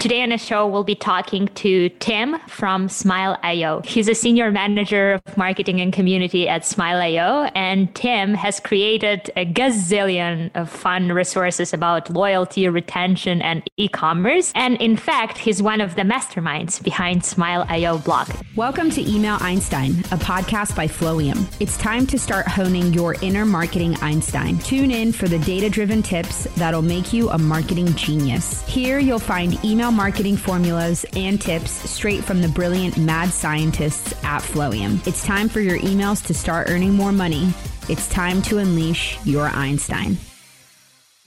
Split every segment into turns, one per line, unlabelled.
Today on the show, we'll be talking to Tim from Smile.io. He's a senior manager of marketing and community at Smile.io, and Tim has created a gazillion of fun resources about loyalty, retention, and e-commerce. And in fact, he's one of the masterminds behind Smile.io blog.
Welcome to Email Einstein, a podcast by Flowium. It's time to start honing your inner marketing Einstein. Tune in for the data-driven tips that'll make you a marketing genius. Here you'll find email email marketing formulas and tips straight from the brilliant mad scientists at Flowium. It's time for your emails to start earning more money. It's time to unleash your Einstein.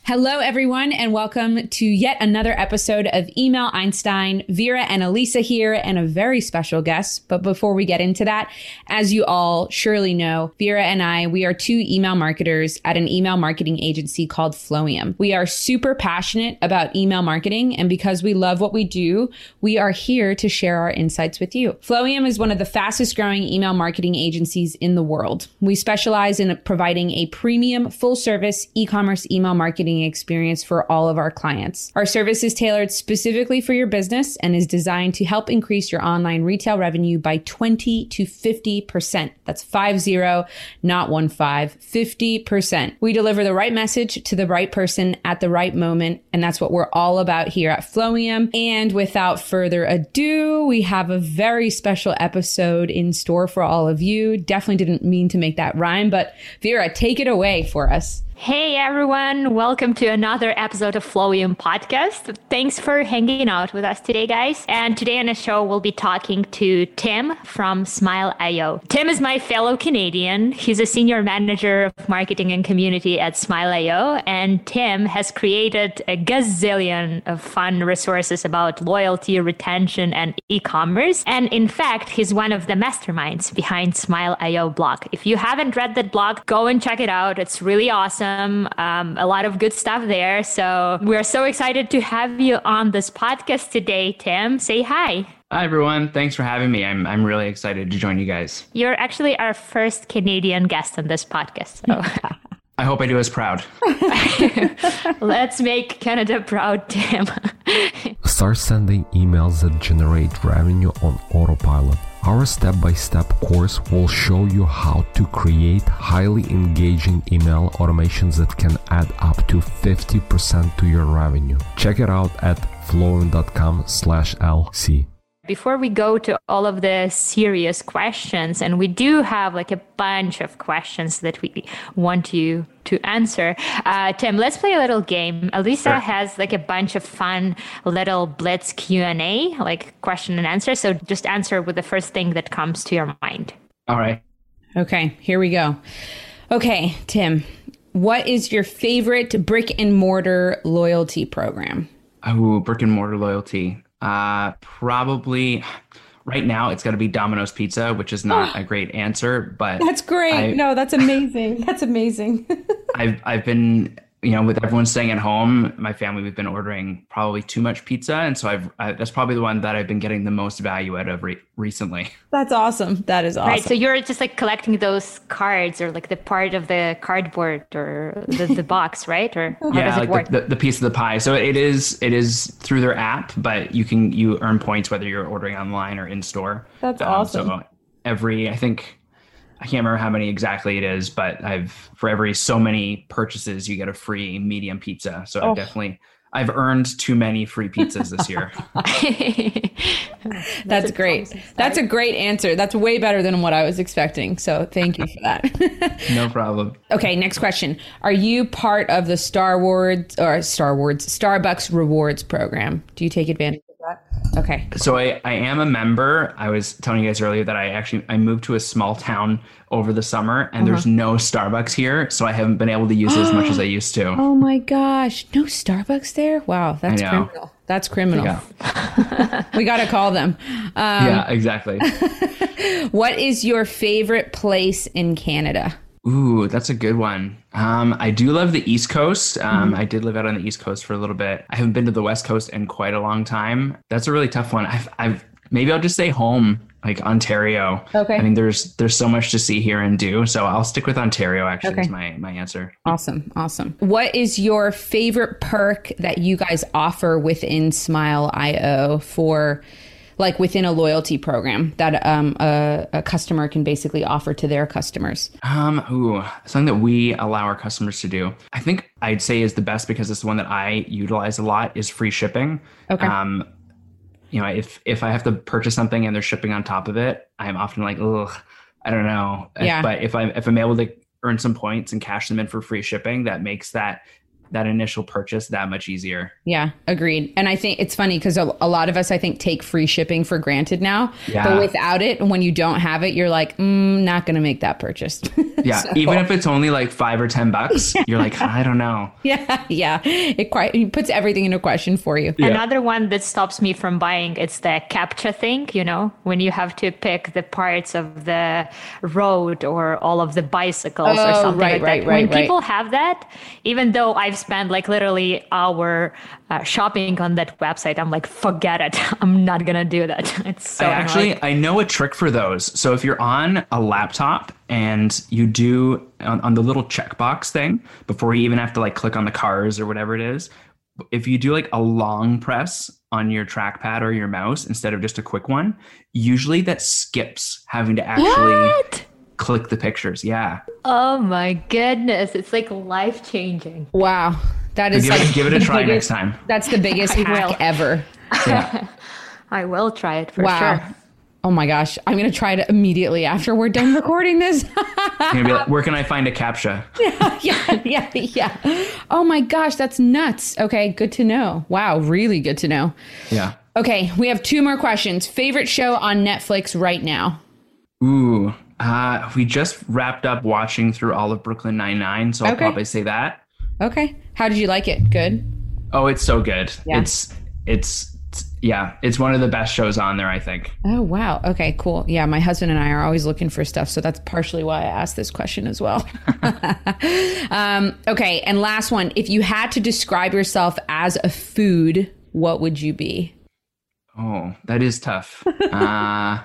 Hello, everyone, and welcome to yet another episode of Email Einstein. Vera and Elisa here, and a very special guest. But before we get into that, as you all surely know, Vera and I, we are two email marketers at an email marketing agency called Flowium. We are super passionate about email marketing, and because we love what we do, we are here to share our insights with you. Flowium is one of the fastest growing email marketing agencies in the world. We specialize in providing a premium, full service e commerce email marketing marketing experience for all of our clients. Our service is tailored specifically for your business and is designed to help increase your online retail revenue by 20 to 50%. That's 50, not 1 5, 50%. We deliver the right message to the right person at the right moment. And that's what we're all about here at Flowium. And without further ado, we have a very special episode in store for all of you. Definitely didn't mean to make that rhyme, but Vera, take it away for us.
Hey everyone, welcome to another episode of Flowium podcast. Thanks for hanging out with us today, guys. And today on the show, we'll be talking to Tim from Smile.io. Tim is my fellow Canadian. He's a senior manager of marketing and community at Smile.io. And Tim has created a gazillion of fun resources about loyalty, retention, and e-commerce. And in fact, he's one of the masterminds behind Smile.io blog. If you haven't read that blog, go and check it out. It's really awesome awesome. Um, a lot of good stuff there. So we're so excited to have you on this podcast today, Tim. Say hi.
Hi, everyone. Thanks for having me. I'm, I'm really excited to join you guys.
You're actually our first Canadian guest on this podcast. So.
I hope I do as proud.
Let's make Canada proud, Tim.
Start sending emails that generate revenue on autopilot our step by step course will show you how to create highly engaging email automations that can add up to 50% to your revenue. Check it out at flowium.com slash LC
before we go to all of the serious questions, and we do have like a bunch of questions that we want you to answer. Uh, Tim, let's play a little game. Elisa sure. has like a bunch of fun little blitz Q and A, like question and answer. So just answer with the first thing that comes to your mind.
All right.
Okay, here we go. Okay, Tim, what is your favorite brick and mortar loyalty program?
Oh, brick and mortar loyalty. Uh, probably right now it's going to be Domino's Pizza, which is not a great answer, but
that's great. I, no, that's amazing. That's amazing.
I've I've been you know, with everyone staying at home, my family we've been ordering probably too much pizza, and so I've I, that's probably the one that I've been getting the most value out of re- recently.
That's awesome. That is awesome.
Right. So you're just like collecting those cards, or like the part of the cardboard, or the, the box, right? Or
yeah, like the, the, the, piece of the pie. So it is it is through their app, but you can you earn points whether you're ordering online or in store.
That's um, awesome. So
every I think I can't remember how many exactly it is, but I've for every so many purchases you get a free medium pizza. So oh. I've definitely I've earned too many free pizzas this year.
That's, That's great. That's a great answer. That's way better than what I was expecting. So thank you for that.
no problem.
Okay, next question. Are you part of the Star Wars or Star Wars Starbucks rewards program? Do you take advantage Okay.
So I, I am a member. I was telling you guys earlier that I actually I moved to a small town over the summer and uh-huh. there's no Starbucks here, so I haven't been able to use it as much as I used to.
Oh my gosh. No Starbucks there? Wow, that's criminal. That's criminal. we got to call them.
Um, yeah, exactly.
what is your favorite place in Canada?
Ooh, that's a good one. Um, I do love the East Coast. Um, mm-hmm. I did live out on the East Coast for a little bit. I haven't been to the West Coast in quite a long time. That's a really tough one. I've, I've maybe I'll just say home, like Ontario.
Okay.
I mean, there's there's so much to see here and do, so I'll stick with Ontario. Actually, okay. is my my answer.
Awesome, awesome. What is your favorite perk that you guys offer within Smile IO for? Like within a loyalty program that um, a, a, customer can basically offer to their customers?
Um, ooh, something that we allow our customers to do. I think I'd say is the best because it's the one that I utilize a lot is free shipping.
Okay.
Um, you know, if if I have to purchase something and they're shipping on top of it, I'm often like, ugh, I don't know.
Yeah.
But if I'm if I'm able to earn some points and cash them in for free shipping, that makes that that initial purchase that much easier.
Yeah, agreed. And I think it's funny because a, a, lot of us, I think, take free shipping for granted now.
Yeah.
But without it, when you don't have it, you're like, mm, not going to make that purchase.
yeah. so. Even if it's only like five or 10 bucks, yeah. you're like, I don't know.
Yeah. Yeah. It quite it puts everything into question for you.
Yeah. Another one that stops me from buying, it's the CAPTCHA thing, you know, when you have to pick the parts of the road or all of the bicycles
oh,
or something
right,
like
right,
that.
Right,
when people have that, even though I've spend like literally hour uh, shopping on that website. I'm like, forget it. I'm not gonna do that. It's so.
I actually. I know a trick for those. So if you're on a laptop and you do on, on the little checkbox thing before you even have to like click on the cars or whatever it is, if you do like a long press on your trackpad or your mouse instead of just a quick one, usually that skips having to actually.
What?
Click the pictures. Yeah.
Oh my goodness. It's like life changing.
Wow. That is
give,
like
it, give it a try biggest, next time.
That's the biggest hack will. ever.
Yeah.
I will try it for
wow.
sure.
Oh my gosh. I'm going to try it immediately after we're done recording this.
like, where can I find a CAPTCHA?
yeah, yeah, yeah, yeah. Oh my gosh, that's nuts. Okay, good to know. Wow, really good to know.
Yeah.
Okay, we have two more questions. Favorite show on Netflix right now?
Ooh, uh, we just wrapped up watching through all of Brooklyn Nine Nine, so I'll probably say that.
Okay. How did you like it? Good.
Oh, it's so good. Yeah. It's it's yeah, it's one of the best shows on there, I think.
Oh wow. Okay, cool. Yeah, my husband and I are always looking for stuff, so that's partially why I asked this question as well. um, okay, and last one. If you had to describe yourself as a food, what would you be?
Oh, that is tough. uh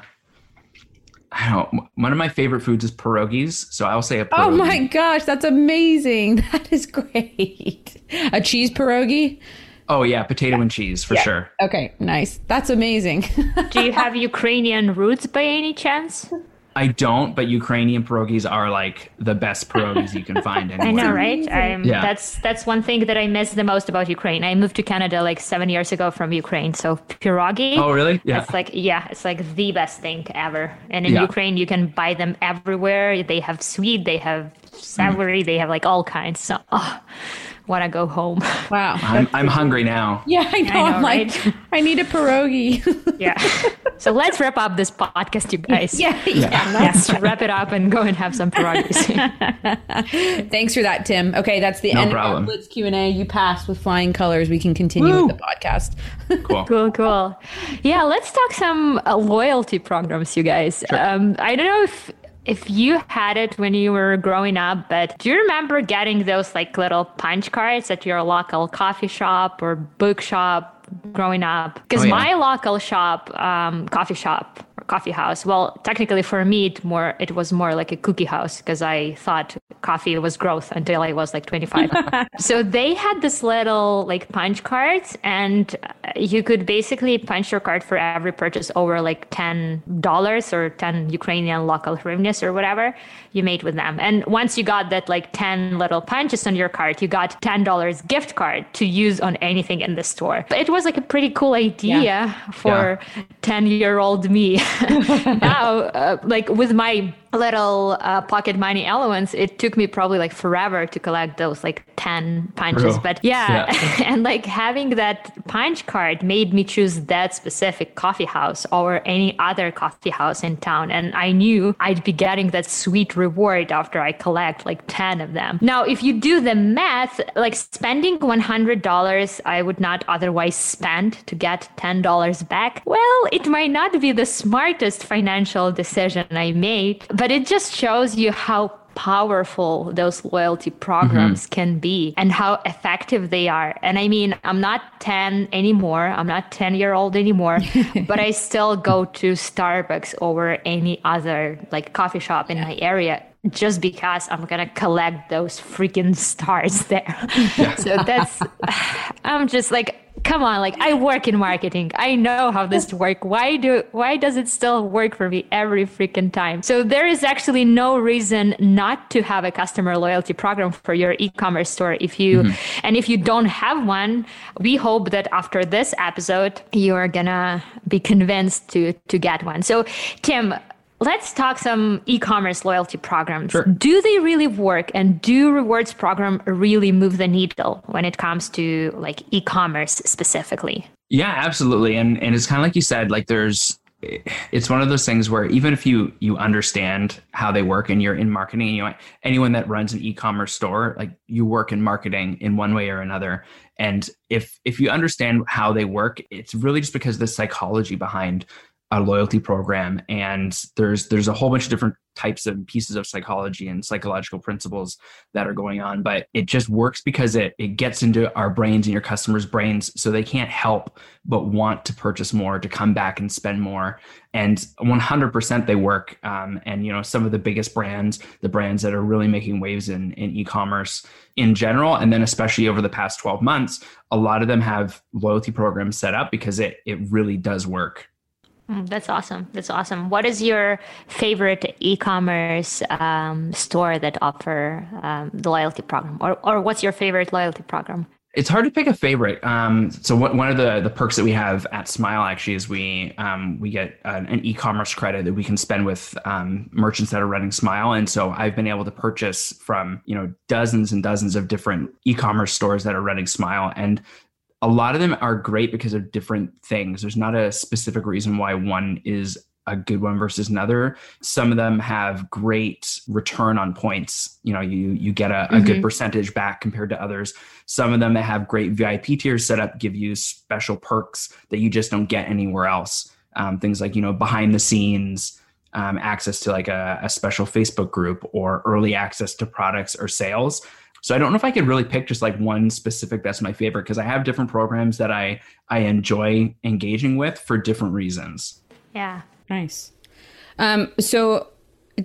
I don't. One of my favorite foods is pierogies, so I'll say a oh pierogi.
Oh my gosh, that's amazing! That is great. A cheese pierogi.
Oh yeah, potato and cheese for
yeah.
sure.
Okay, nice. That's amazing.
Do you have Ukrainian roots by any chance?
I don't, but Ukrainian pierogies are like the best pierogies you can find anywhere.
I know, right? I'm, yeah. That's that's one thing that I miss the most about Ukraine. I moved to Canada like seven years ago from Ukraine, so pierogi.
Oh, really?
Yeah. It's like yeah, it's like the best thing ever. And in yeah. Ukraine, you can buy them everywhere. They have sweet, they have savory, mm. they have like all kinds. So. Oh want to go home.
Wow.
I'm, I'm hungry now.
Yeah, I know. I am like, I need a pierogi.
yeah. So let's wrap up this podcast, you guys.
Yeah. Yeah. yeah.
Let's wrap it up and go and have some pierogies.
Thanks for that, Tim. Okay, that's the no end problem. of our Blitz Q&A. You passed with flying colors. We can continue Woo. with the podcast.
cool.
Cool, cool. Yeah, let's talk some uh, loyalty programs, you guys. Sure. Um, I don't know if if you had it when you were growing up, but do you remember getting those like little punch cards at your local coffee shop or bookshop growing up? Because oh, yeah. my local shop, um, coffee shop, coffee house. Well, technically for me, it more it was more like a cookie house because I thought coffee was growth until I was like 25. so they had this little like punch cards, and uh, you could basically punch your card for every purchase over like ten dollars or ten Ukrainian local hryvnias or whatever you made with them. And once you got that like 10 little punches on your card, you got $10 gift card to use on anything in the store. But it was like a pretty cool idea yeah. for 10 yeah. year old me. now, uh, like with my little uh, pocket money elements, it took me probably like forever to collect those like 10 punches. But yeah, yeah. and like having that punch card made me choose that specific coffee house over any other coffee house in town. And I knew I'd be getting that sweet reward after I collect like 10 of them. Now, if you do the math, like spending $100 I would not otherwise spend to get $10 back, well, it might not be the smartest financial decision I made but it just shows you how powerful those loyalty programs mm-hmm. can be and how effective they are. And I mean, I'm not 10 anymore. I'm not 10 year old anymore, but I still go to Starbucks over any other like coffee shop in yeah. my area just because I'm gonna collect those freaking stars there. Yeah. so that's I'm just like come on like i work in marketing. I know how this works why do why does it still work for me every freaking time? So there is actually no reason not to have a customer loyalty program for your e-commerce store if you mm-hmm. and if you don't have one we hope that after this episode you are gonna be convinced to to get one. So tim Let's talk some e-commerce loyalty programs. Sure. Do they really work and do rewards program really move the needle when it comes to like e-commerce specifically?
Yeah, absolutely. And and it's kind of like you said like there's it's one of those things where even if you you understand how they work and you're in marketing you know, anyone that runs an e-commerce store like you work in marketing in one way or another and if if you understand how they work it's really just because the psychology behind a loyalty program and there's there's a whole bunch of different types of pieces of psychology and psychological principles that are going on but it just works because it it gets into our brains and your customers brains so they can't help but want to purchase more to come back and spend more and 100% they work. Um, and you know some of the biggest brands the brands that are really making waves in in e-commerce in general and then especially over the past 12 months a lot of them have loyalty programs set up because it it really does work
Mm, that's awesome. That's awesome. What is your favorite e-commerce um, store that offer um, the loyalty program, or or what's your favorite loyalty program?
It's hard to pick a favorite. Um, so what, one of the the perks that we have at Smile actually is we um, we get an, an, e-commerce credit that we can spend with um, merchants that are running Smile, and so I've been able to purchase from you know dozens and dozens of different e-commerce stores that are running Smile, and a lot of them are great because of different things. There's not a specific reason why one is a good one versus another. Some of them have great return on points. You know, you you get a, mm-hmm. good percentage back compared to others. Some of them that have great VIP tiers set up give you special perks that you just don't get anywhere else. Um, things like you know behind the scenes. Um, access to like a, a special Facebook group or early access to products or sales so I don't know if I could really pick just like one specific that's my favorite because I have different programs that I I enjoy engaging with for different reasons.
Yeah.
Nice. Um, so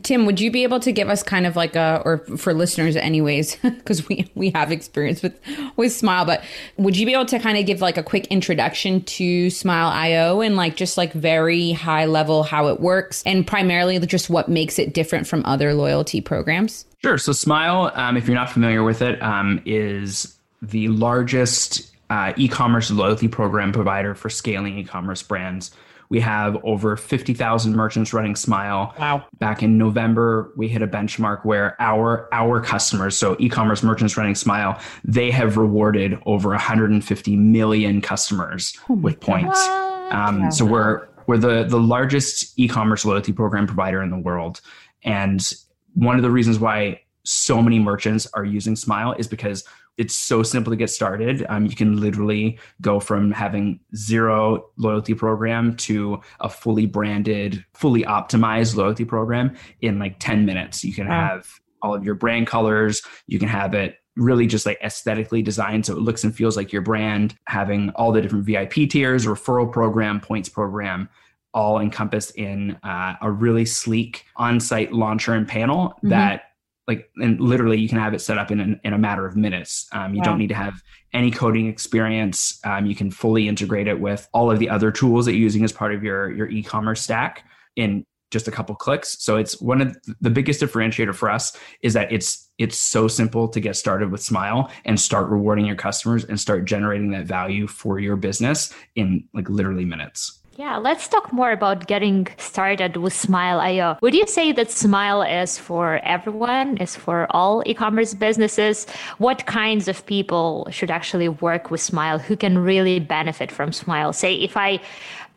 Tim, would you be able to give us kind of like a, or for listeners, anyways, because we we have experience with with Smile, but would you be able to kind of give like a quick introduction to Smile IO and like just like very high level how it works and primarily just what makes it different from other loyalty programs?
Sure. So Smile, um, if you're not familiar with it, um, is the largest uh, e-commerce loyalty program provider for scaling e-commerce brands. We have over 50,000 merchants running Smile.
Wow.
Back in November, we hit a benchmark where our our customers, so e-commerce merchants running Smile, they have rewarded over 150 million customers oh with points. Um, so we're we're the the largest e-commerce loyalty program provider in the world, and one of the reasons why so many merchants are using Smile is because it's so simple to get started. Um, you can literally go from having zero loyalty program to a fully branded, fully optimized loyalty program in like 10 minutes. You can wow. have all of your brand colors. You can have it really just like aesthetically designed so it looks and feels like your brand, having all the different VIP tiers, referral program, points program, all encompassed in uh, a really sleek on-site launcher and panel mm-hmm. that like and literally you can have it set up in, an, in a matter of minutes um, you wow. don't need to have any coding experience um, you can fully integrate it with all of the other tools that you're using as part of your your e-commerce stack in just a couple clicks so it's one of the biggest differentiator for us is that it's it's so simple to get started with smile and start rewarding your customers and start generating that value for your business in like literally minutes
Yeah, let's talk more about getting started with Smile.io. Would you say that Smile is for everyone, is for all e commerce businesses? What kinds of people should actually work with Smile? Who can really benefit from Smile? Say, if I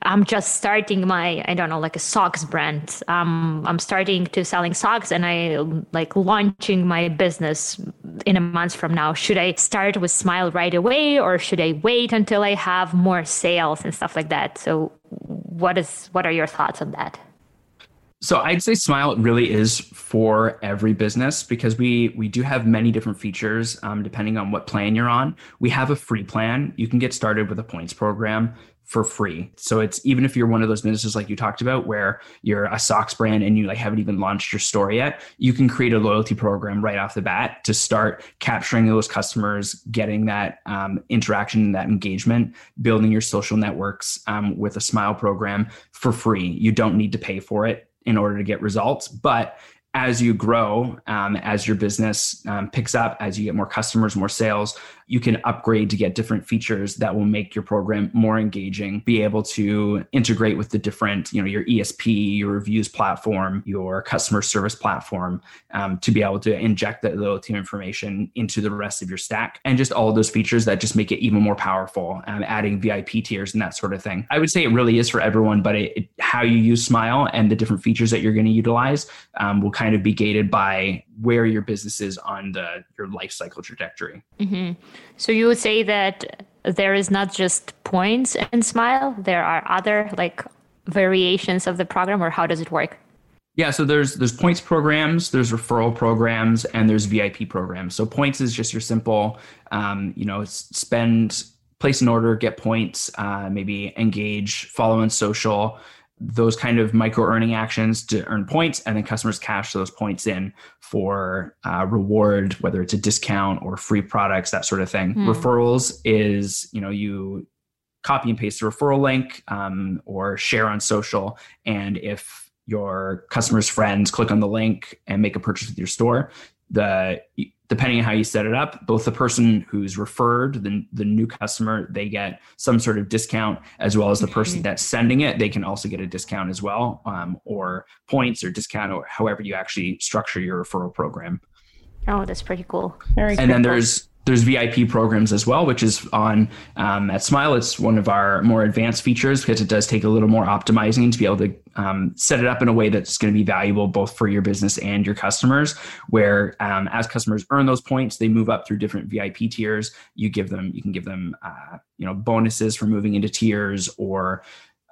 I'm just starting my, I don't know, like a socks brand. Um, I'm starting to selling socks and I like launching my business in a month from now. Should I start with Smile right away or should I wait until I have more sales and stuff like that? So what is, what are your thoughts on that?
So I'd say Smile really is for every business because we we do have many different features um, depending on what plan you're on. We have a free plan. You can get started with a points program for free. So it's even if you're one of those businesses like you talked about where you're a socks brand and you like haven't even launched your store yet, you can create a loyalty program right off the bat to start capturing those customers, getting that um, interaction, that engagement, building your social networks um, with a smile program for free. You don't need to pay for it in order to get results, but as you grow, um, as your business um, picks up, as you get more customers, more sales, you can upgrade to get different features that will make your program more engaging, be able to integrate with the different, you know, your ESP, your reviews platform, your customer service platform, um, to be able to inject that loyalty information into the rest of your stack. And just all those features that just make it even more powerful, um, adding VIP tiers and that sort of thing. I would say it really is for everyone, but it, it, how you use Smile and the different features that you're going to utilize um, will kind of be gated by where your business is on the your life cycle trajectory.
Mm-hmm. So you would say that there is not just points in Smile; there are other like variations of the program, or how does it work?
Yeah, so there's there's points programs, there's referral programs, and there's VIP programs. So points is just your simple, um, you know, spend, place an order, get points, uh, maybe engage, follow on social, those kind of micro earning actions to earn points and then customers cash those points in for uh, reward whether it's a discount or free products that sort of thing mm. referrals is you know you copy and paste the referral link um, or share on social and if your customers friends click on the link and make a purchase with your store the depending on how you set it up, both the person who's referred, the, the new customer, they get some sort of discount, as well as the person that's sending it, they can also get a discount as well, um, or points or discount, or however you actually structure your referral program.
Oh, that's pretty cool.
Very and cool. then there's there's VIP programs as well, which is on um, at Smile. It's one of our more advanced features because it does take a little more optimizing to be able to um, set it up in a way that's going to be valuable both for your business and your customers. Where um, as customers earn those points, they move up through different VIP tiers. You give them, you can give them, uh, you know, bonuses for moving into tiers or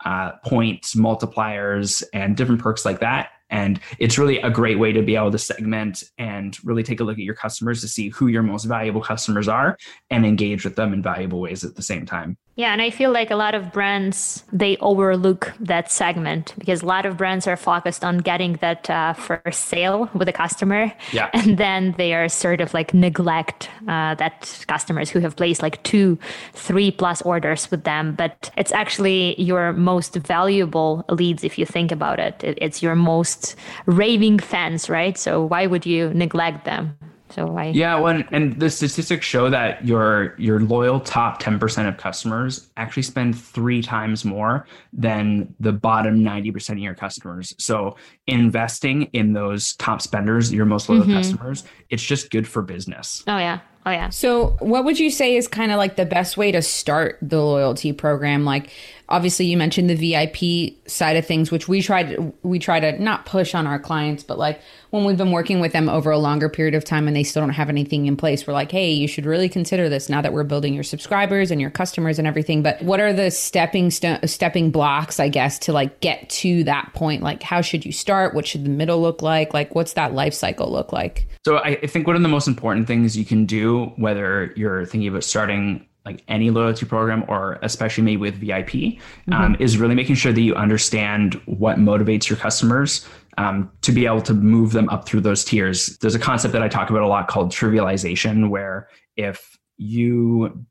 uh, points multipliers and different perks like that and it's really a great way to be able to segment and really take a look at your customers to see who your most valuable customers are and engage with them in valuable ways at the same time.
Yeah, and I feel like a lot of brands they overlook that segment because a lot of brands are focused on getting that uh, first sale with a customer,
yeah,
and then they are sort of like neglect uh, that customers who have placed like two, three plus orders with them. But it's actually your most valuable leads if you think about it. It's your most raving fans, right? So why would you neglect them? So I
yeah, well, and the statistics show that your your loyal top ten percent of customers actually spend three times more than the bottom ninety percent of your customers. So investing in those top spenders, your most loyal mm-hmm. customers, it's just good for business.
Oh yeah. Oh yeah.
So, what would you say is kind of like the best way to start the loyalty program? Like, obviously, you mentioned the VIP side of things, which we try to we try to not push on our clients, but like when we've been working with them over a longer period of time and they still don't have anything in place, we're like, hey, you should really consider this now that we're building your subscribers and your customers and everything. But what are the stepping st- stepping blocks, I guess, to like get to that point? Like, how should you start? What should the middle look like? Like, what's that life cycle look like?
So, I think one of the most important things you can do whether you're thinking about starting like any loyalty program or especially maybe with VIP, mm-hmm. um, is really making sure that you understand what motivates your customers um, to be able to move them up through those tiers. There's a concept that I talk about a lot called trivialization, where if you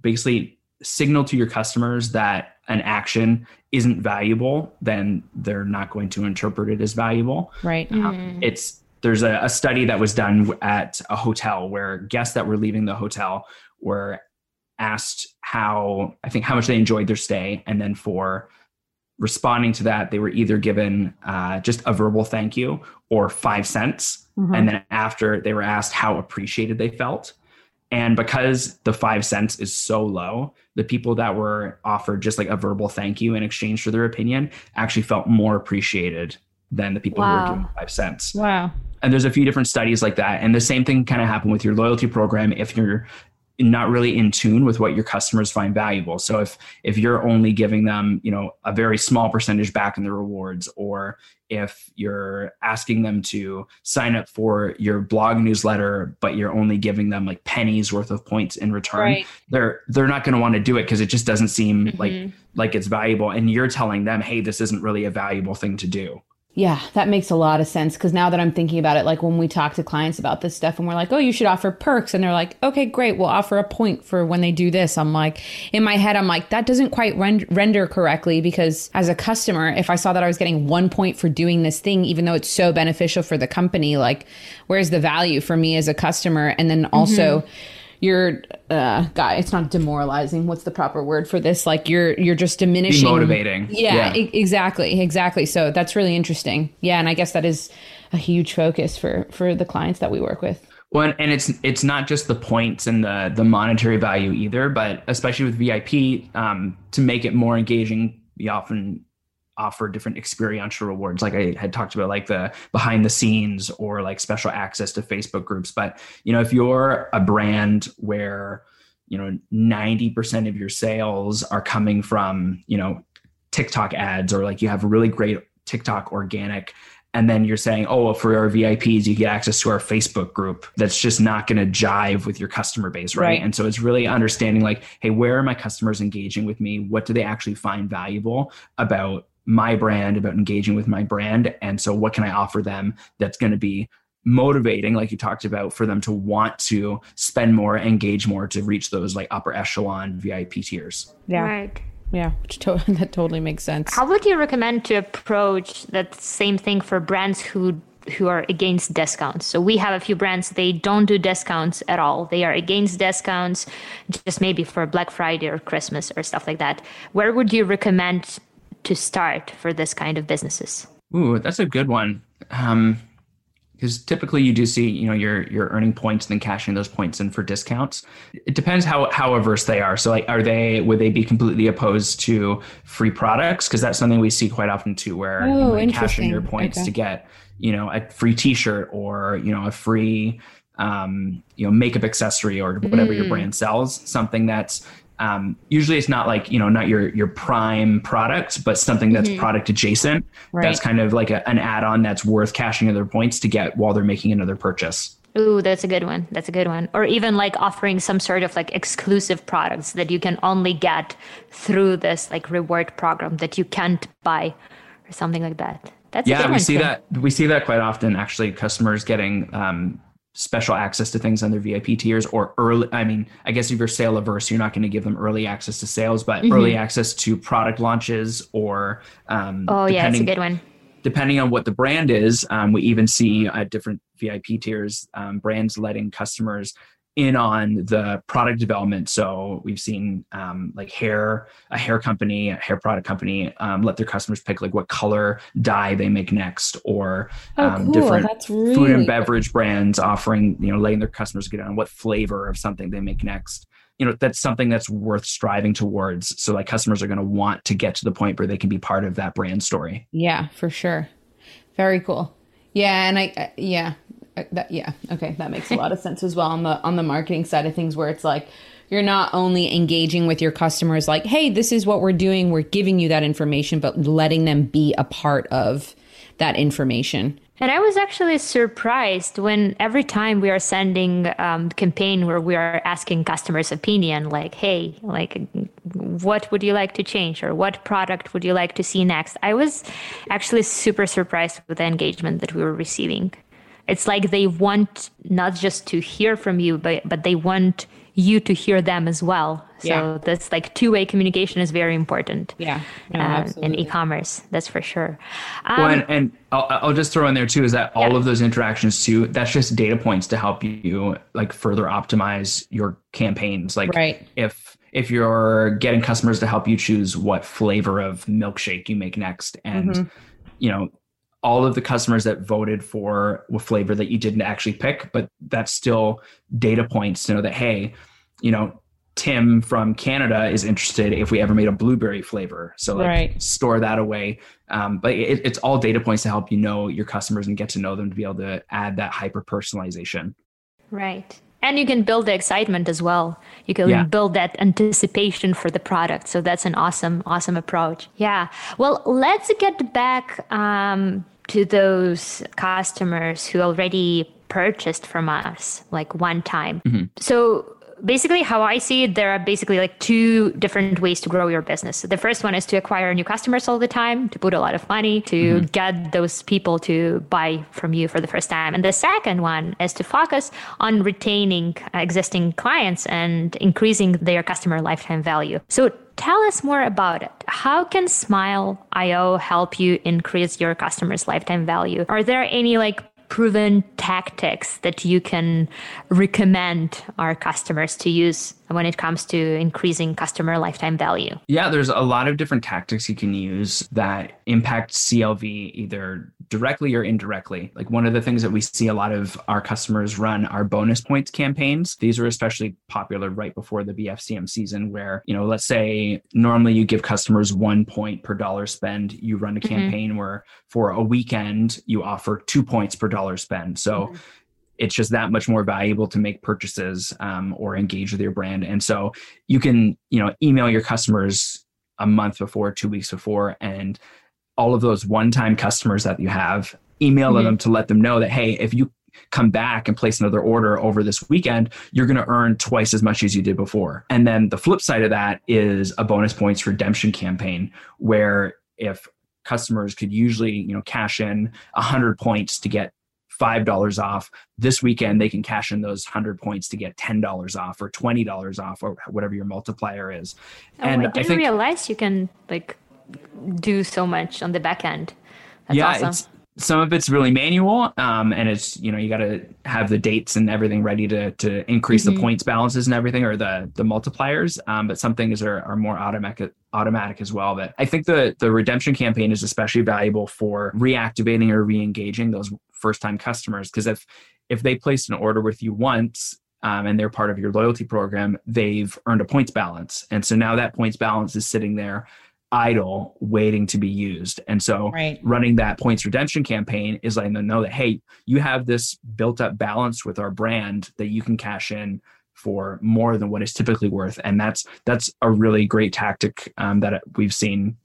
basically signal to your customers that an action isn't valuable, then they're not going to interpret it as valuable.
Right.
Um, mm-hmm. It's there's a, a study that was done at a hotel where guests that were leaving the hotel were asked how I think how much they enjoyed their stay, and then for responding to that, they were either given uh, just a verbal thank you or five cents.
Mhm.
And then after they were asked how appreciated they felt. And because the five cents is so low, the people that were offered just like a verbal thank you in exchange for their opinion actually felt more appreciated than the people who were given five cents
Wow.
and there's a few different studies like that and the same thing kind of happened with your loyalty program if you're not really in tune with what your customers find valuable so if if you're only giving them you know a very small percentage back in the rewards or if you're asking them to sign up for your blog newsletter but you're only giving them like pennies worth of points in return
Right.
they're they're not going to want to do it because it just doesn't seem like
Mhm.
like it's valuable and you're telling them hey this isn't really a valuable thing to do
Yeah, that makes a lot of sense because now that I'm thinking about it, like when we talk to clients about this stuff and we're like, oh, you should offer perks. And they're like, okay, great. We'll offer a point for when they do this. I'm like, in my head, I'm like, that doesn't quite ren- render correctly because as a customer, if I saw that I was getting one point for doing this thing, even though it's so beneficial for the company, like, where's the value for me as a customer? And then also, mm-hmm. You're uh guy it's not demoralizing what's the proper word for this? Like you're you're just diminishing.
Demotivating.
yeah,
Yeah.
e- exactly exactly. So that's really interesting. Yeah and i guess that is a huge focus for for the clients that we work with.
Well, and- it's it's not just the points and the the monetary value either, but especially with VIP, um, to make it more engaging, we often offer different experiential rewards, like I had talked about, like the behind the scenes or like special access to Facebook groups. But you know, if you're a brand where you know ninety percent of your sales are coming from you know TikTok ads, or like you have really great TikTok organic and then you're saying, oh, well, for our VIPs, you get access to our Facebook group. That's just not going to jive with your customer base, right?
Right.
And so it's really understanding, like, hey, where are my customers engaging with me? What do they actually find valuable about my brand, about engaging with my brand? And so, what can I offer them that's going to be motivating, like you talked about, for them to want to spend more, engage more to reach those like upper echelon VIP tiers?
yeah
Right.
yeah which to- that totally makes sense
How would you recommend to approach that same thing for brands who who are against discounts? So we have a few brands they don't do discounts at all. They are against discounts just maybe for Black Friday or Christmas or stuff like that. Where would you recommend to start for this kind of businesses?
Ooh, that's a good one. Um, because typically you do see, you know, you're you're earning points and then cashing those points in for discounts. It depends how how averse they are. So, like, are they would they be completely opposed to free products? Because that's something we see quite often too, where you
Oh,
might cash in your points
Okay.
to get, you know, a free T-shirt or you know a free, um, you know, makeup accessory or whatever your
Mm.
brand sells. Something that's um, usually it's not like you know not your your prime product, but something that's product adjacent
Right.
that's kind of like a, an add-on that's worth cashing other points to get while they're making another purchase.
Ooh, that's a good one. That's a good one. Or even like offering some sort of like exclusive products that you can only get through this like reward program that you can't buy or something like that. That's a
yeah, we see
Tim.
that we see that quite often. Actually, customers getting um, special access to things on their VIP tiers or early. I mean, I guess if you're sale averse, you're not going to give them early access to sales, but
Mm-hmm.
early access to product launches or um,
Oh yeah, it's a good one.
depending on what the brand is, um, we even see at different VIP tiers, um, brands letting customers in on the product development. So we've seen um, like hair, a hair company, a hair product company, um, let their customers pick like what color dye they make next, or
Oh,
um,
cool.
different
That's
food and beverage brands offering, you know, letting their customers get on what flavor of something they make next. You know, that's something that's worth striving towards. So like customers are going to want to get to the point where they can be part of that brand story.
Yeah, for sure. Very cool. Yeah, and I uh, yeah, that yeah, okay, that makes a lot of sense as well on the on the marketing side of things where it's like you're not only engaging with your customers like, "Hey, this is what we're doing. We're giving you that information," but letting them be a part of that information.
And I was actually surprised when every time we are sending um, campaign where we are asking customers' opinion, like, "Hey, like, what would you like to change, or what product would you like to see next?" I was actually super surprised with the engagement that we were receiving. It's like they want not just to hear from you, but but they want you to hear them as well. So
Yeah.
this like two-way communication is very important.
Yeah. No,
um, in e-commerce, that's for sure.
Well,
Um,
and, and I'll, I'll just throw in there too is that all
Yeah.
of those interactions too, that's just data points to help you like further optimize your campaigns. Like
Right.
if if you're getting customers to help you choose what flavor of milkshake you make next and mm-hmm. you know all of the customers that voted for a flavor that you didn't actually pick but that's still data points to know that hey you know Tim from Canada is interested if we ever made a blueberry flavor. So like right. store that away. Um, but it, it's all data points to help you know your customers and get to know them to be able to add that hyper personalization.
Right. And you can build the excitement as well. You can yeah. build that anticipation for the product. So that's an awesome, awesome approach. Yeah. Well, let's get back um, to those customers who already purchased from us like one time. Mm-hmm. So basically how I see it, there are basically like two different ways to grow your business. The first one is to acquire new customers all the time, to put a lot of money to mm-hmm. get those people to buy from you for the first time. And the second one is to focus on retaining existing clients and increasing their customer lifetime value. So tell us more about it. How can Smile.io help you increase your customers' lifetime value? Are there any like proven tactics that you can recommend our customers to use when it comes to increasing customer lifetime value?
Yeah, there's a lot of different tactics you can use that impact CLV either directly or indirectly. Like one of the things that we see a lot of our customers run are bonus points campaigns. These are especially popular right before the BFCM season where, you know, let's say normally you give customers 1 point per dollar spend, you run a mm-hmm. campaign mm-hmm. where for a weekend you offer 2 points per dollar spend. So mm-hmm it's just that much more valuable to make purchases um, or engage with your brand and so you can you know email your customers a month before two weeks before and all of those one-time customers that you have email mm-hmm. them to let them know that hey if you come back and place another order over this weekend you're going to earn twice as much as you did before and then the flip side of that is a bonus points redemption campaign where if customers could usually you know cash in 100 points to get $5 off. This weekend, they can cash in those 100 points to get $10 off or $20 off or whatever your multiplier is.
Oh, and I didn't I think, realize you can like do so much on the back end. That's
yeah,
awesome
some of it's really manual um, and it's you know you got to have the dates and everything ready to to increase mm-hmm. the points balances and everything or the the multipliers um, but some things are, are more automatic automatic as well but i think the the redemption campaign is especially valuable for reactivating or re-engaging those first time customers because if if they placed an order with you once um, and they're part of your loyalty program they've earned a points balance and so now that points balance is sitting there idle waiting to be used. And so right. running that points redemption campaign is letting them know that, hey, you have this built up balance with our brand that you can cash in for more than what is typically worth. And that's that's a really great tactic um, that we've seen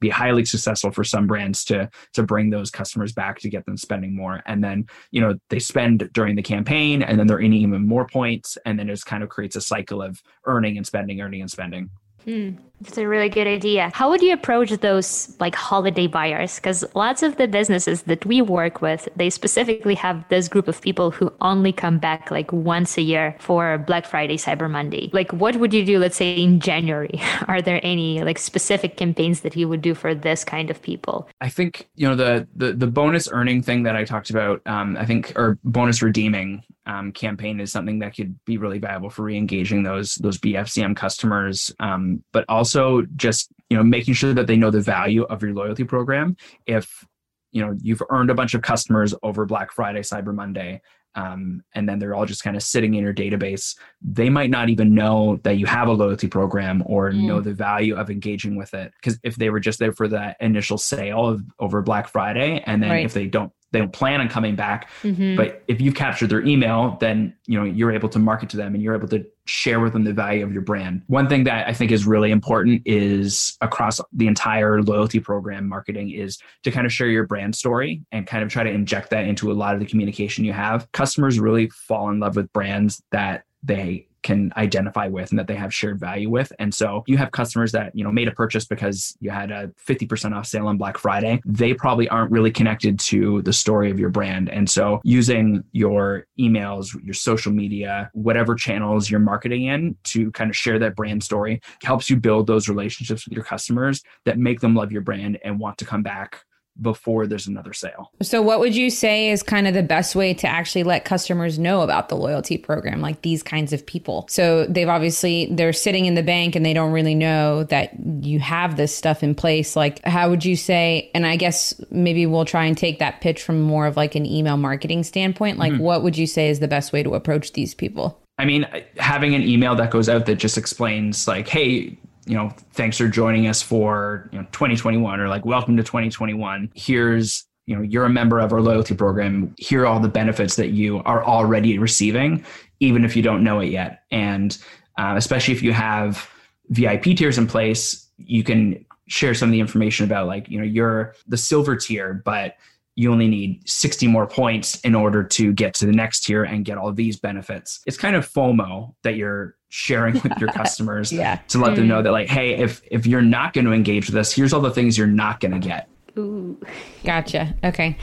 be highly successful for some brands to to bring those customers back to get them spending more. And then you know they spend during the campaign and then they're earning even more points. And then it just kind of creates a cycle of earning and spending earning and spending.
Hmm, that's a really good idea. How would you approach those like holiday buyers? Because lots of the businesses that we work with, they specifically have this group of people who only come back like once a year for Black Friday, Cyber Monday. Like, what would you do, let's say in January? Are there any like specific campaigns that you would do for this kind of people?
I think you know the the, the bonus earning thing that I talked about. Um, I think or bonus redeeming um, campaign is something that could be really valuable for re-engaging those those BFCM customers, um, but also just you know making sure that they know the value of your loyalty program. If you know you've earned a bunch of customers over Black Friday, Cyber Monday, um, and then they're all just kind of sitting in your database. They might not even know that you have a loyalty program or mm. know the value of engaging with it. Because if they were just there for that initial sale of, over Black Friday, and then right. if they don't they don't plan on coming back. Mm-hmm. but if you've captured their email then you know you're able to market to them and you're able to share with them the value of your brand. One thing that i think is really important is across the entire loyalty program marketing is to kind of share your brand story and kind of try to inject that into a lot of the communication you have. Customers really fall in love with brands that they can identify with and that they have shared value with. And so you have customers that, you know, made a purchase because you had a 50% off sale on Black Friday. They probably aren't really connected to the story of your brand. And so using your emails, your social media, whatever channels you're marketing in to kind of share that brand story helps you build those relationships with your customers that make them love your brand and want to come back before there's another sale.
So, what would you say is kind of the best way to actually let customers know about the loyalty program, like these kinds of people? So, they've obviously, they're sitting in the bank and they don't really know that you have this stuff in place. Like, how would you say, and I guess maybe we'll try and take that pitch from more of like an email marketing standpoint. Like, mm-hmm. what would you say is the best way to approach these people?
I mean, having an email that goes out that just explains, like, hey, you know, thanks for joining us for, you know, 2021 or like welcome to 2021. Here's, you know, you're a member of our loyalty program. Here are all the benefits that you are already receiving, even if you don't know it yet. And uh, especially if you have VIP tiers in place, you can share some of the information about like, you know, you're the silver tier, but you only need 60 more points in order to get to the next tier and get all these benefits. It's kind of FOMO that you're sharing with your customers yeah. to let mm. them know that like hey if if you're not going to engage with us here's all the things you're not going to get
Ooh. gotcha okay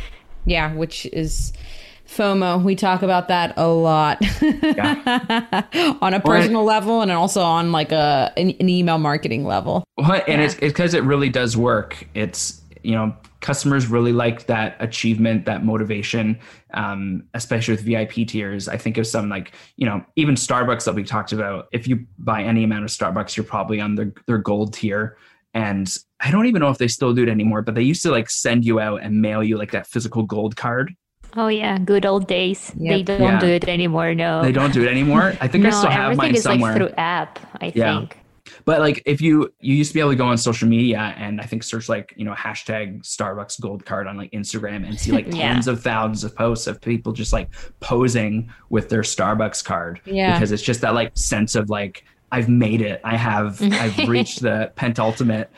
yeah which is FOMO. We talk about that a lot yeah. on a personal level and also on like a an, an email marketing level.
Well, and yeah. it's because it really does work. It's you know customers really like that achievement, that motivation, um, especially with VIP tiers. I think of some like, you know, even Starbucks that we talked about. If you buy any amount of Starbucks, you're probably on their, their gold tier. And I don't even know if they still do it anymore, but they used to like send you out and mail you like that physical gold card.
Oh yeah, good old days. Yep. They don't yeah. do it anymore. No,
they don't do it anymore. I think no, I still have mine somewhere.
Like through app, I yeah. think.
But like if you you used to be able to go on social media and I think search like, you know, hashtag Starbucks gold card on like Instagram and see like yeah. tens of thousands of posts of people just like posing with their Starbucks card. Yeah. Because it's just that like sense of like I've made it. I have I've reached the pentultimate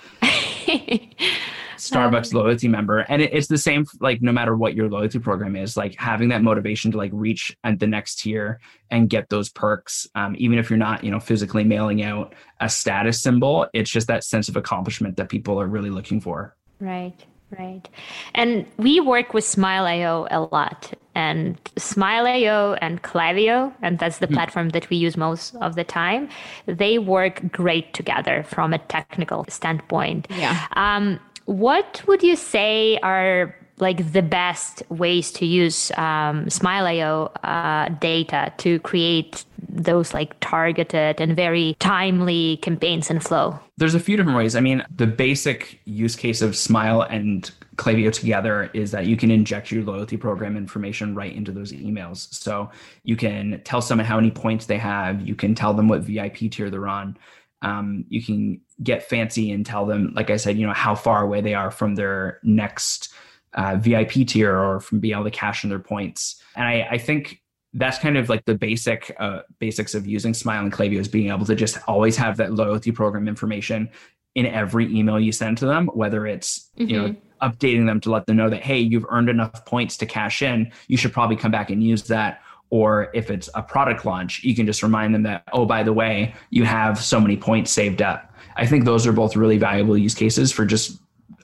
Starbucks loyalty member. And it, it's the same, like, no matter what your loyalty program is, like having that motivation to like reach at the next tier and get those perks. Um, even if you're not, you know, physically mailing out a status symbol, it's just that sense of accomplishment that people are really looking for.
Right. Right. And we work with Smile.io a lot. And Smile.io and Klaviyo, and that's the mm. platform that we use most of the time, they work great together from a technical standpoint.
Yeah.
Um, what would you say are like the best ways to use um, Smile.io uh, data to create those like targeted and very timely campaigns and flow?
There's a few different ways. I mean, the basic use case of Smile and Klaviyo together is that you can inject your loyalty program information right into those emails. So you can tell someone how many points they have. You can tell them what VIP tier they're on. Um, you can get fancy and tell them, like I said, you know, how far away they are from their next uh, VIP tier or from being able to cash in their points. And I, I think that's kind of like the basic uh, basics of using Smile and Klaviyo is being able to just always have that loyalty program information in every email you send to them, whether it's mm-hmm. you know mm-hmm. updating them to let them know that hey, you've earned enough points to cash in, you should probably come back and use that, or if it's a product launch, you can just remind them that, oh, by the way, you have so many points saved up. I think those are both really valuable use cases for just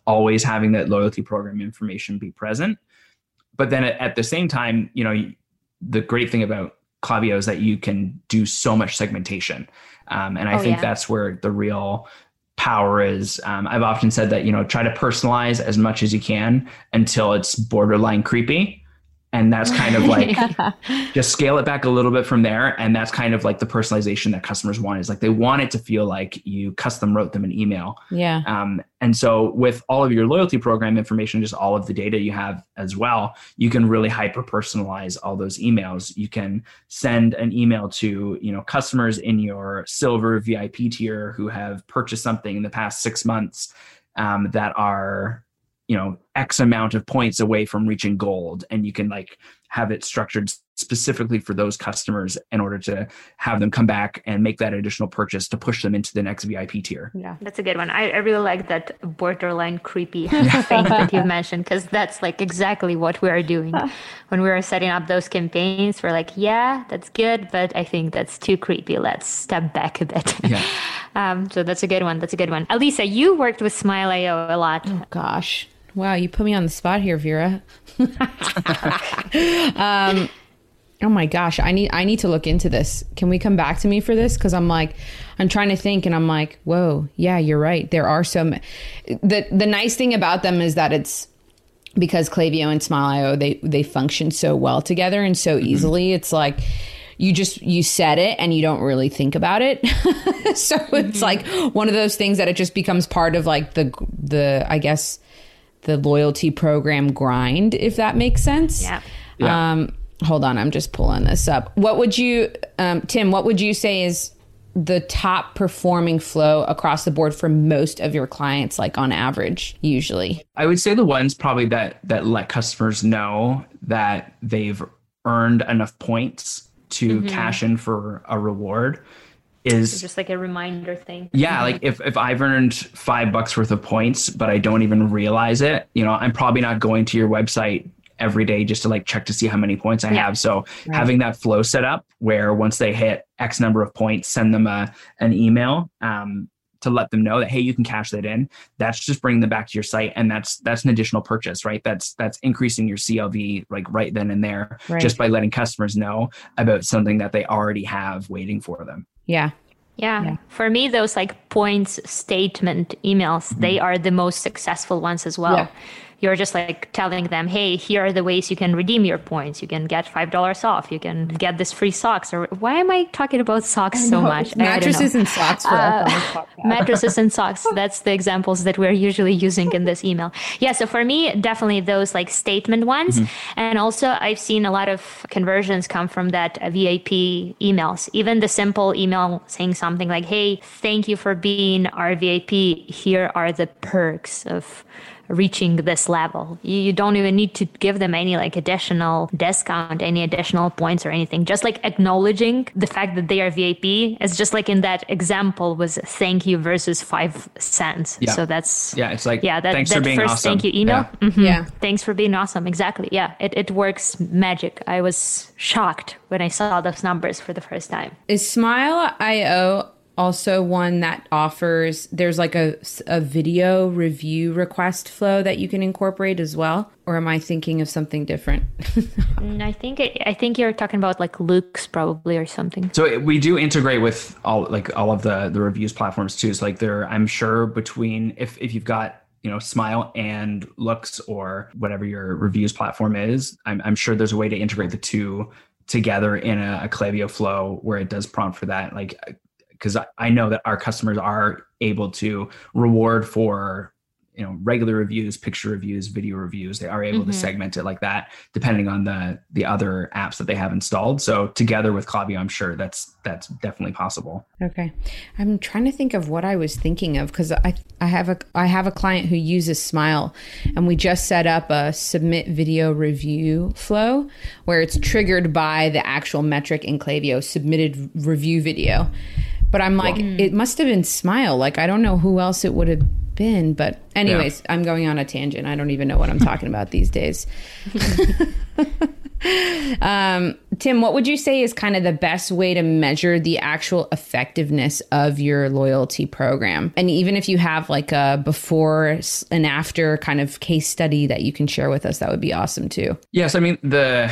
always having that loyalty program information be present. But then at, the same time, you know, the great thing about Klaviyo is that you can do so much segmentation. Um, and I oh, think yeah. that's where the real power is. Um, I've often said that, you know, try to personalize as much as you can until it's borderline creepy and that's kind of like just scale it back a little bit from there. And that's kind of like the personalization that customers want is like they want it to feel like you custom wrote them an email.
Yeah.
Um, and so with all of your loyalty program information just all of the data you have as well you can really hyper personalize all those emails. You can send an email to you know customers in your silver vip tier who have purchased something in the past six months um, that are you know x amount of points away from reaching gold and you can like have it structured specifically for those customers in order to have them come back and make that additional purchase to push them into the next vip tier.
Yeah. That's a good one. I, I really like that borderline creepy thing that you mentioned because that's like exactly what we are doing. When we are setting up those campaigns we're like yeah that's good but i think that's too creepy. Let's step back a bit. Yeah. um, so that's a good one. That's a good one. Alisa you worked with smile.io a lot.
Oh gosh Wow, you put me on the spot here, Vera. um, oh my gosh, I need I need to look into this. Can we come back to me for this? Because I'm like, I'm trying to think, and I'm like, whoa, yeah, you're right. There are some. The the nice thing about them is that it's because Klaviyo and Smile.io they they function so well together and so
Mm-hmm.
easily. It's like you just you set it and you don't really think about it. so it's like one of those things that it just becomes part of like the the I guess the loyalty program grind if that makes sense.
Yeah.
Yeah.
Um hold on, I'm just pulling this up. What would you um Tim, what would you say is the top performing flow across the board for most of your clients like on average usually?
I would say the ones probably that that let customers know that they've earned enough points to cash in for a reward is
Just like a reminder thing.
yeah, like if, if I've earned five bucks worth of points, but I don't even realize it, you know, I'm probably not going to your website every day just to like check to see how many points I
Yeah.
have. So having that flow set up where once they hit X number of points, send them a an email um, to let them know that hey, you can cash that in. That's just bringing them back to your site, and that's that's an additional purchase, right? That's that's increasing your CLV like right then and there,
Right.
just by letting customers know about something that they already have waiting for them.
Yeah.
Yeah.
Yeah.
For me, those like points statement emails, they mm-hmm. are the most successful ones as well.
Yeah.
You're just like telling them, hey, here are the ways you can redeem your points. You can get $5 off. You can get this free socks. Or why am I talking about socks so much? I- I.
Mattresses and socks for us on this podcast.
mattresses and socks that's the examples that we're usually using in this email yeah so for me definitely those like statement ones and also i've seen a lot of conversions come from that uh, vip emails even the simple email saying something like hey thank you for being our vip here are the perks of reaching this level you, you don't even need to give them any like additional discount any additional points or anything just like acknowledging the fact that they are vip is just like in that example was thank you versus five cents
Yeah.
so that's
Yeah, it's like
yeah that,
thanks
that
for being
first
awesome.
thank you email
Yeah.
Mhm.
Yeah.
thanks for being awesome exactly yeah it, it works magic i was shocked when i saw those numbers for the first time
Is Smile.io also one that offers there's like a, a video review request flow that you can incorporate as well? Or am I thinking of something different?
Mm, i think it, i think you're talking about like Loox probably or something
So it- we do integrate with all like all of the the reviews platforms too. So like there, I'm sure between if if you've got you know Smile and Loox or whatever your reviews platform is, I'm I'm sure there's a way to integrate the two together in a, a Klaviyo flow where it does prompt for that. Like because I, I know that our customers are able to reward for you know regular reviews picture reviews video reviews they are able to
Mhm.
segment it like that depending on the the other apps that they have installed so together with Klaviyo i'm sure that's that's definitely possible
Okay. I'm trying to think of what I was thinking of because I I have a I have a client who uses Smile and we just set up a submit video review flow where it's triggered by the actual metric in Klaviyo submitted review video. But I'm like, it must have been Smile. Like I don't know who else it would have been. But anyways, I'm going on a tangent. I don't even know what I'm talking about these days. Um, Tim, what would you say is kind of the best way to measure the actual effectiveness of your loyalty program? And even if you have like a before and after kind of case study that you can share with us, that would be awesome too.
Yes, I mean the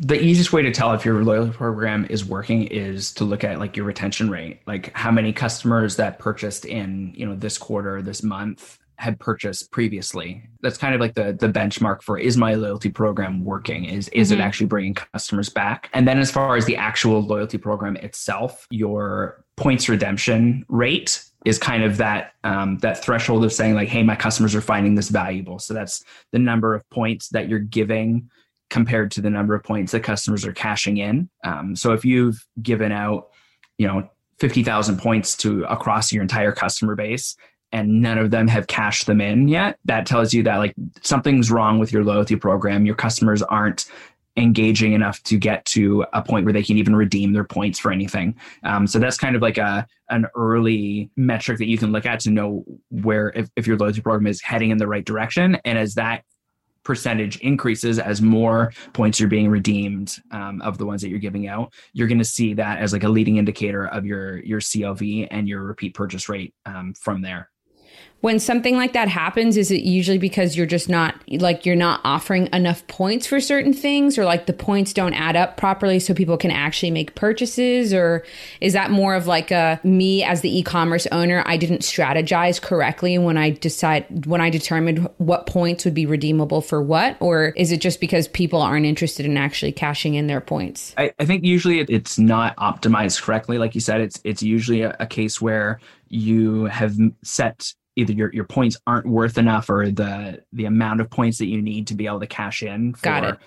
the easiest way to tell if your loyalty program is working is to look at like your retention rate, like how many customers that purchased in you know this quarter, this month had purchased previously. That's kind of like the the benchmark for is my loyalty program working? Is is it actually bringing customers back? And then as far as the actual loyalty program itself, your points redemption rate is kind of that um, that threshold of saying like, hey, my customers are finding this valuable. So that's the number of points that you're giving compared to the number of points that customers are cashing in. Um, so if you've given out, you know, 50,000 points to across your entire customer base and none of them have cashed them in yet, that tells you that like something's wrong with your loyalty program. Your customers aren't engaging enough to get to a point where they can even redeem their points for anything. Um, so that's kind of like a an early metric that you can look at to know where if, if your loyalty program is heading in the right direction. And as that percentage increases as more points are being redeemed um, of the ones that you're giving out you're going to see that as like a leading indicator of your your clv and your repeat purchase rate um, from there
when something like that happens, is it usually because you're just not like you're not offering enough points for certain things or like the points don't add up properly so people can actually make purchases? Or is that more of like a me as the e-commerce owner, I didn't strategize correctly when I decide when I determined what points would be redeemable for what? Or is it just because people aren't interested in actually cashing in their points?
I, I think usually it's not optimized correctly. Like you said, it's it's usually a, a case where you have set either your, your points aren't worth enough or the the amount of points that you need to be able to cash in for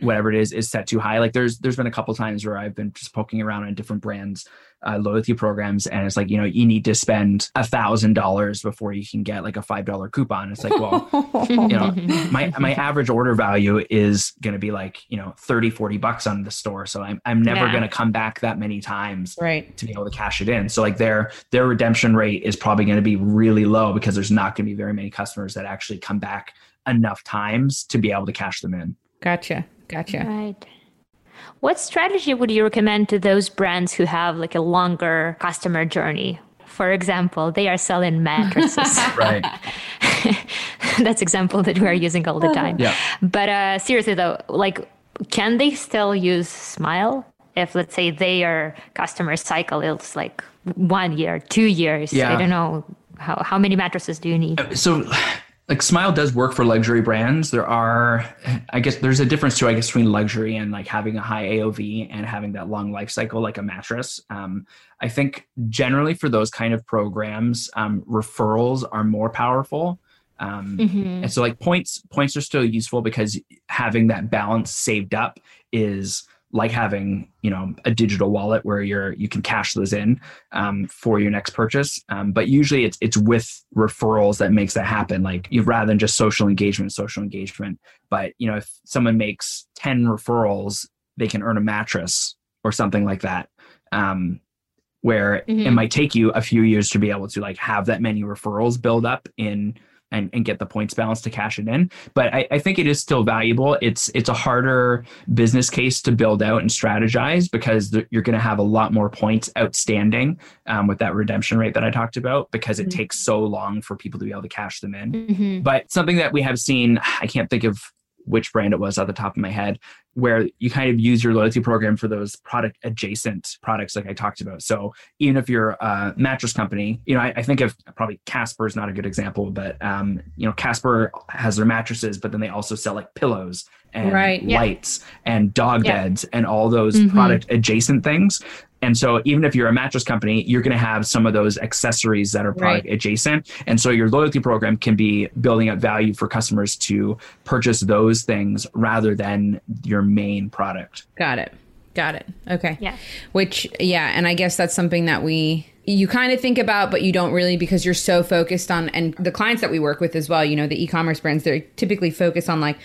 whatever it is is set too high. Like there's there's been a couple times where i've been just poking around on different brands uh, loyalty programs and it's like you know you need to spend a thousand dollars before you can get like a five dollar coupon it's like well you know my my average order value is going to be like you know 30 40 bucks on the store so i'm, I'm never
Yeah.
going to come back that many times
Right.
to be able to cash it in. So like their their redemption rate is probably going to be really low because there's not going to be very many customers that actually come back enough times to be able to cash them in.
Gotcha. Gotcha.
Right. What strategy would you recommend to those brands who have like a longer customer journey? For example, they are selling mattresses.
Right.
That's example that we are using all the time.
Yeah.
But uh, seriously though, like, can they still use Smile if let's say their customer cycle is like one year, two years?
Yeah.
I don't know how how many mattresses do you need?
So like Smile does work for luxury brands. There are I guess there's a difference too, I guess, between luxury and like having a high AOV and having that long life cycle like a mattress. Um, I think generally for those kind of programs, um, referrals are more powerful. Um,
Mhm.
and so like points points are still useful because having that balance saved up is like having you know a digital wallet where you're you can cash those in um, for your next purchase um, but usually it's it's with referrals that makes that happen like you rather than just social engagement social engagement but you know if someone makes 10 referrals they can earn a mattress or something like that um, where it
Mhm.
might take you a few years to be able to like have that many referrals build up in and, and get the points balance to cash it in but I, I think it is still valuable it's it's a harder business case to build out and strategize because th- you're going to have a lot more points outstanding um, with that redemption rate that i talked about because it
Mhm.
takes so long for people to be able to cash them in
Mhm.
but something that we have seen i can't think of which brand it was at the top of my head where you kind of use your loyalty program for those product adjacent products like i talked about so even if you're a mattress company you know i, I think of probably casper is not a good example but um, you know casper has their mattresses but then they also sell like pillows and
Right,
yeah.
lights and dog
Yeah.
beds and all those
Mhm.
product adjacent things and so even if you're a mattress company, you're going to have some of those accessories that are product adjacent. And so your loyalty program can be building up value for customers to purchase those things rather than your main product.
Got it. Got it. Okay.
Yeah.
Which, yeah, and I guess that's something that we you kind of think about, but you don't really because you're so focused on and the clients that we work with as well. You know, the e-commerce brands they're typically focused on like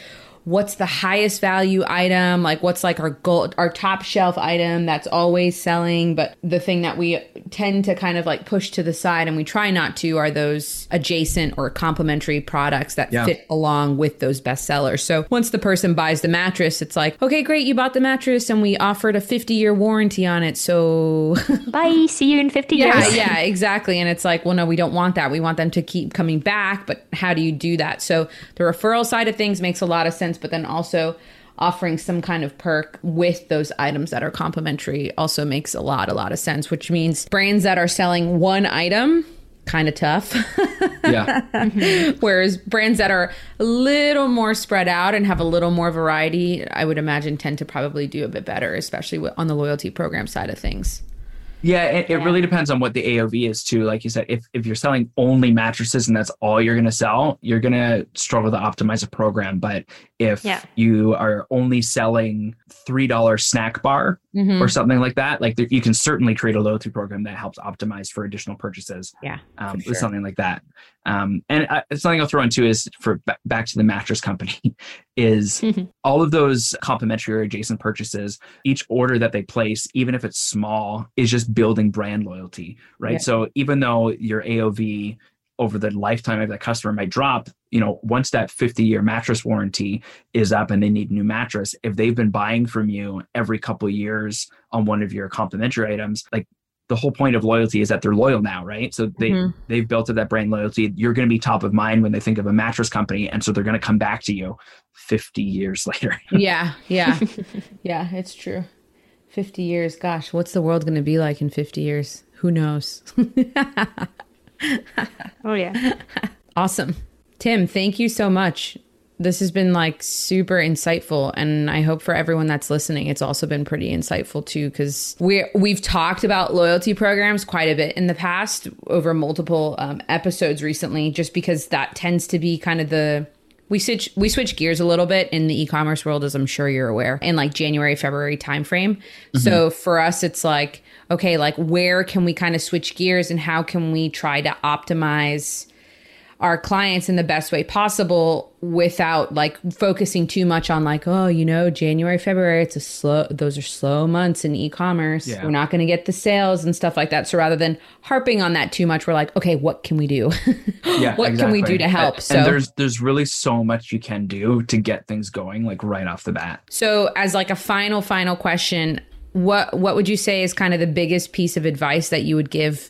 what's the highest value item, like what's like our gold, our top shelf item that's always selling. But the thing that we tend to kind of like push to the side and we try not to are those adjacent or complementary products that
Yeah.
fit along with those bestsellers. So once the person buys the mattress, it's like, okay, great, you bought the mattress and we offered a 50 year warranty on it. So
Bye. See you in 50
yeah,
years.
yeah, exactly. And it's like, well, no, we don't want that. We want them to keep coming back. But how do you do that? So the referral side of things makes a lot of sense, but then also offering some kind of perk with those items that are complimentary also makes a lot, a lot of sense, which means brands that are selling one item, kind of tough.
Yeah.
Whereas brands that are a little more spread out and have a little more variety, I would imagine tend to probably do a bit better, especially on the loyalty program side of things.
Yeah, it, it really depends on what the AOV is too. Like you said, if, if you're selling only mattresses and that's all you're going to sell, you're going to struggle to optimize a program. But if
Yeah.
you are only selling $3 snack bar
Mhm.
or something like that, like there, you can certainly create a loyalty program that helps optimize for additional purchases.
Yeah,
um,
sure.
something like that. Um, and something I'll throw in too is for ba- back to the mattress company is all of those complementary or adjacent purchases. Each order that they place, even if it's small, is just building brand loyalty, right?
Yeah.
So even though your AOV over the lifetime of that customer might drop, you know, once that 50 year mattress warranty is up and they need a new mattress, if they've been buying from you every couple of years on one of your complimentary items, like the whole point of loyalty is that they're loyal now, right? So they
Mm-hmm.
they've built up that brand loyalty. You're going to be top of mind when they think of a mattress company, and so they're going to come back to you 50 years later.
Yeah, yeah, yeah. It's true. Fifty years. Gosh, what's the world going to be like in fifty years? Who knows?
Oh yeah.
Awesome. Tim, thank you so much. This has been like super insightful and I hope for everyone that's listening it's also been pretty insightful too cuz we we've talked about loyalty programs quite a bit in the past over multiple um, episodes recently just because that tends to be kind of the we switch we switch gears a little bit in the e-commerce world as I'm sure you're aware in like January February timeframe. So for us it's like okay like where can we kind of switch gears and how can we try to optimize our clients in the best way possible without like focusing too much on like oh you know January February it's a slow those are slow months in e-commerce.
Yeah.
we're not going to get the sales and stuff like that. So rather than harping on that too much we're like okay what can we do?
Yeah,
what can we do to help?
And,
so
and there's there's really so much you can do to get things going, like right off the bat.
So, as like a final, final question, what what would you say is kind of the biggest piece of advice that you would give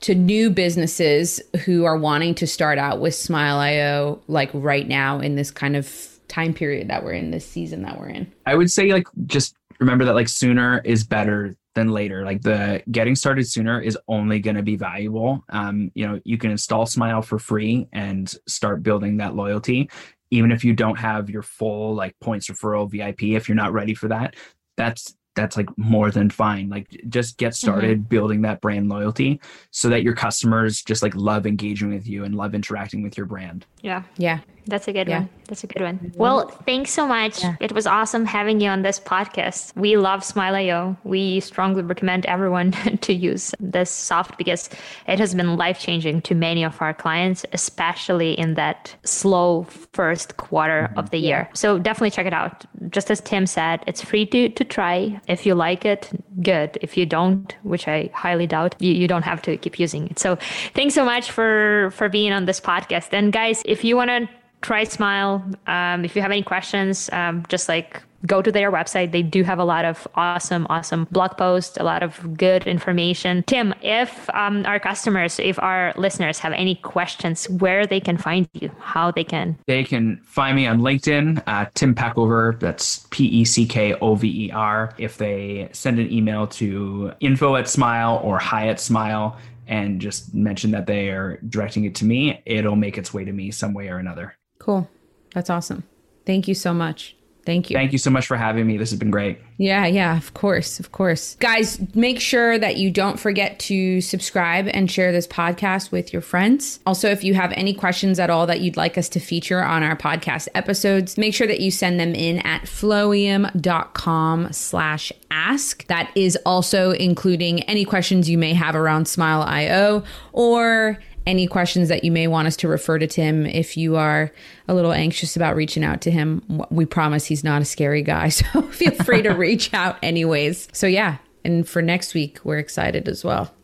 to new businesses who are wanting to start out with Smile.io, like right now in this kind of time period that we're in, this season that we're in?
I would say like just remember that like sooner is better than later. Like the getting started sooner is only going to be valuable. Um, you know, you can install Smile for free and start building that loyalty. Even if you don't have your full like points referral VIP, if you're not ready for that, that's that's like more than fine. Like just get mm-hmm. started building that brand loyalty so that your customers just like love engaging with you and love interacting with your brand.
Yeah.
Yeah.
That's a good
Yeah.
one. That's a good one. Well, thanks so much. It was awesome having you on this podcast. We love Smile.io. We strongly recommend everyone to use this soft because it has been life changing to many of our clients, especially in that slow first quarter mm-hmm. of the year. So definitely check it out. Just as Tim said, it's free to, to try. If you like it, good. If you don't, which I highly doubt, you, you don't have to keep using it. So thanks so much for for being on this podcast. And guys, if you want to try smile um, if you have any questions um, just like go to their website they do have a lot of awesome awesome blog posts a lot of good information tim if um, our customers if our listeners have any questions where they can find you how they can
They can find me on LinkedIn, uh, Tim Peckover. That's P E C K O V E R. If they send an email to info at smile or hi at smile and just mention that they are directing it to me, it'll make its way to me some way or another.
Cool. That's awesome. Thank you so much. Thank you.
Thank you so much for having me. This has been great.
Yeah, yeah, of course, of course. Guys, make sure that you don't forget to subscribe and share this podcast with your friends. Also, if you have any questions at all that you'd like us to feature on our podcast episodes, make sure that you send them in at flowium.com slash ask. That is also including any questions you may have around Smile.io or any questions that you may want us to refer to Tim if you are a little anxious about reaching out to him. We promise he's not a scary guy, so feel free to reach out anyways. So, yeah, and for next week, we're excited as well.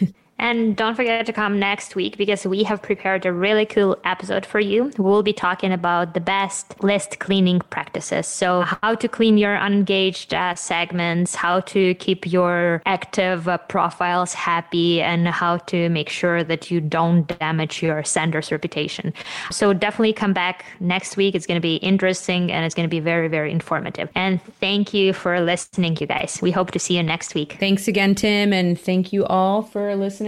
And don't forget to come next week because we have prepared a really cool episode for you. We'll be talking about the best list cleaning practices. So, how to clean your unengaged uh, segments, how to keep your active uh, profiles happy, and how to make sure that you don't damage your sender's reputation. So, definitely come back next week. It's going to be interesting and it's going to be very, very informative. And thank you for listening, you guys. We hope to see you next week.
Thanks again, Tim, and thank you all for listening